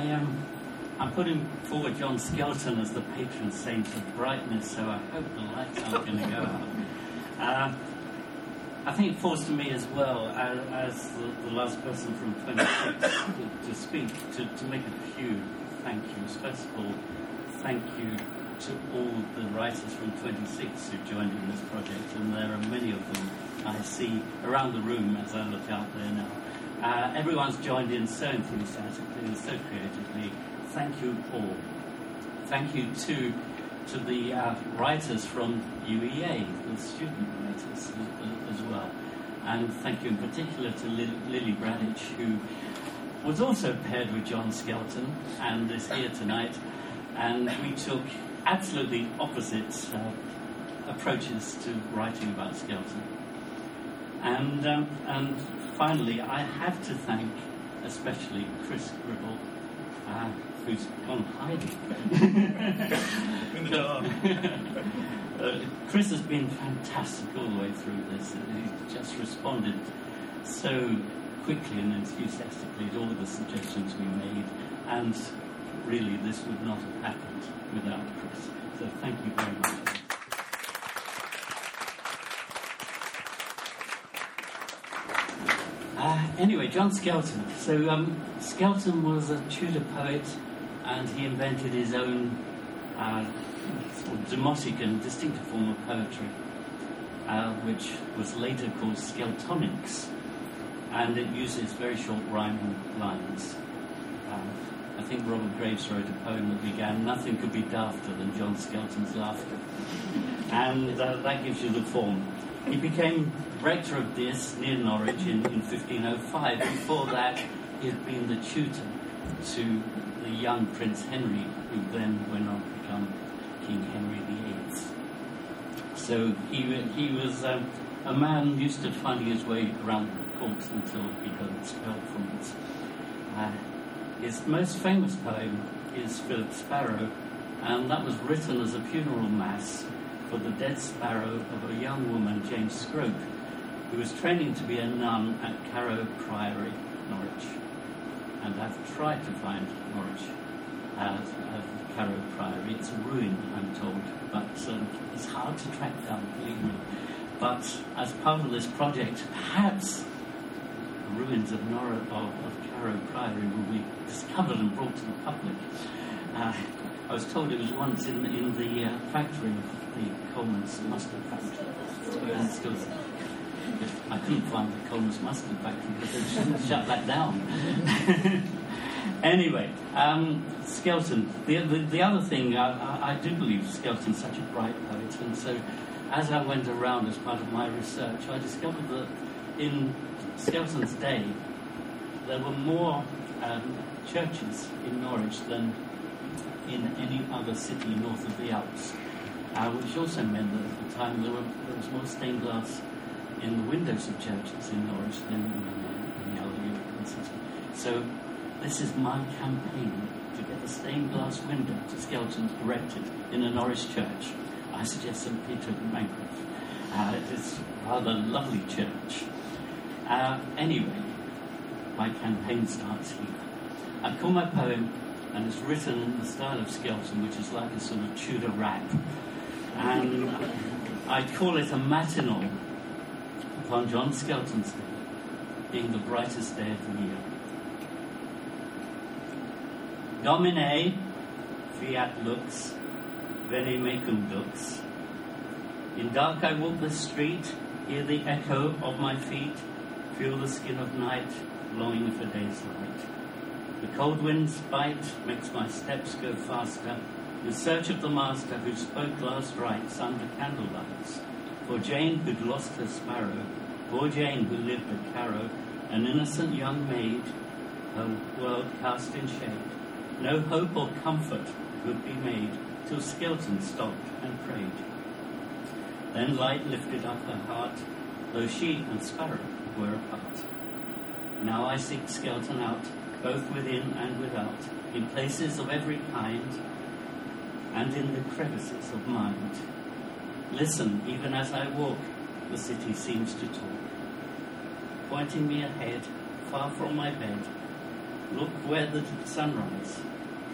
I am. I'm putting forward John Skelton as the patron saint of brightness, so I hope the lights aren't going to go out. Uh, I think it falls to me as well as, as the, the, last person from 26 to, to, speak, to, to make a few thank yous. First of all, thank you to all the writers from 26 who joined in this project, and there are many of them I see around the room as I look out there now. Uh, everyone's joined in so enthusiastically and so creatively. Thank you all. Thank you to to the uh, writers from UEA, the student writers as, well. And thank you in particular to Lily Bradich, who was also paired with John Skelton and is here tonight. And we took absolutely opposite uh, approaches to writing about Skelton. And, um, and finally, I have to thank especially Chris Gribble, uh, who's gone hiding. In the dark. uh, Chris has been fantastic all the way through this. He's just responded so quickly and enthusiastically to all of the suggestions we made, and really this would not have happened without Chris. So thank you very much. Uh, anyway, John Skelton. So um, Skelton was a Tudor poet, and he invented his own uh, sort of demotic and distinctive form of poetry, uh, which was later called Skeltonics, and it uses very short rhyming lines. Uh, I think Robert Graves wrote a poem that began, "Nothing could be dafter than John Skelton's laughter," and uh, that gives you the form. He became rector of Diss near Norwich in, in 1505. Before that, he had been the tutor to the young Prince Henry, who then went on to become King Henry VIII. So he, he was um, a man used to finding his way around the court until he got expelled from it. Uh, his most famous poem is Philip Sparrow, and that was written as a funeral mass for the dead sparrow of a young woman, Jane Scrope, who was training to be a nun at Carrow Priory, Norwich. And I've tried to find Norwich as, as Carrow Priory. It's a ruin, I'm told, but um, it's hard to track down, believe me. But as part of this project, perhaps the ruins of, Nor- of, of Carrow Priory will be discovered and brought to the public. Uh, I was told it was once in, in the uh, factory the Colman's mustard factory. And still, I couldn't find the Colman's mustard factory because they shut that down. anyway, um, Skelton. The, the, the, other thing, I, I, I do believe Skelton's such a bright poet, and so as I went around as part of my research, I discovered that in Skelton's day, there were more um, churches in Norwich than in any other city north of the Alps, uh, which also meant that at the time there, were, there, was more stained glass in the windows of churches in Norwich than in, the other European city. So this is my campaign to get the stained glass window to Skelton's erected in a Norwich church. I suggest St. Peter Mancroft. Uh, it's a rather lovely church. Uh, anyway, my campaign starts here. I call my poem and it's written in the style of Skelton, which is like a sort of Tudor rap. And I'd call it a matinal upon John Skelton's day, being the brightest day of the year. Domine, fiat lux, veni mecum dux. In dark I walk the street, hear the echo of my feet, feel the skin of night, longing for day's light. The cold wind's bite makes my steps go faster, in search of the master who spoke last rites under candlelights. For Jane who'd lost her sparrow, poor Jane who lived at Carrow, an innocent young maid, her world cast in shade. No hope or comfort could be made till Skelton stopped and prayed. Then light lifted up her heart, though she and Sparrow were apart. Now I seek Skelton out, both within and without, in places of every kind, and in the crevices of mind. Listen, even as I walk, the city seems to talk, pointing me ahead, far from my bed, Look where the sunrise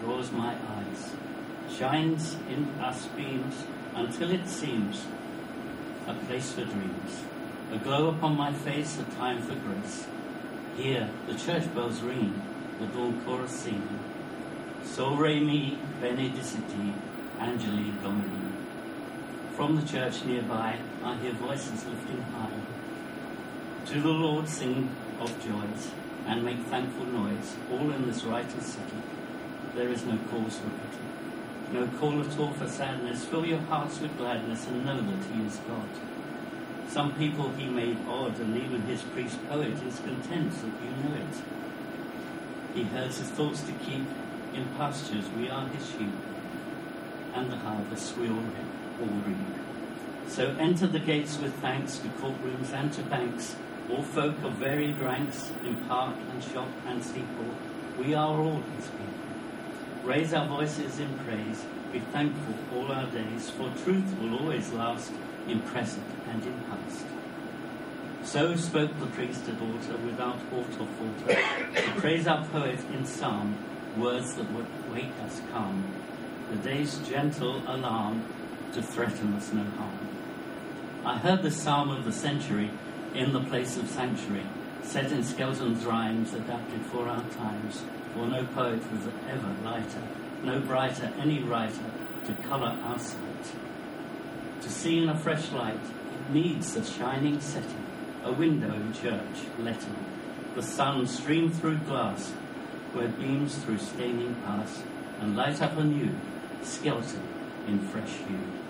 draws my eyes, shines in us beams until it seems a place for dreams. A glow upon my face, a time for grace. Here the church bells ring, the dawn chorus singing. So re mi benedicite, Angeli Domini. From the church nearby, I hear voices lifting high. To the Lord sing of joys and make thankful noise, all in this righteous city. There is no cause for pity, no call at all for sadness. Fill your hearts with gladness and know that He is God. Some people He made odd, and even His priest poet is content that you know it. He herds His thoughts to keep in pastures, we are His sheep, and the harvest we all. All reap. So enter the gates with thanks to courtrooms and to banks all folk of varied ranks, in park and shop and steeple, we are all his people. Raise our voices in praise, be thankful all our days, for truth will always last in present and in past. So spoke the priest at altar without halt or falter, to praise our poet in psalm, words that would wake us calm, the day's gentle alarm to threaten us no harm. I heard the psalm of the century in the place of sanctuary, set in Skelton's rhymes adapted for our times, for no poet was ever lighter, no brighter any writer to colour our sight. To see in a fresh light, needs a shining setting, a window in church, letting, the sun stream through glass, where beams through staining pass, and light up anew, Skelton in fresh hue.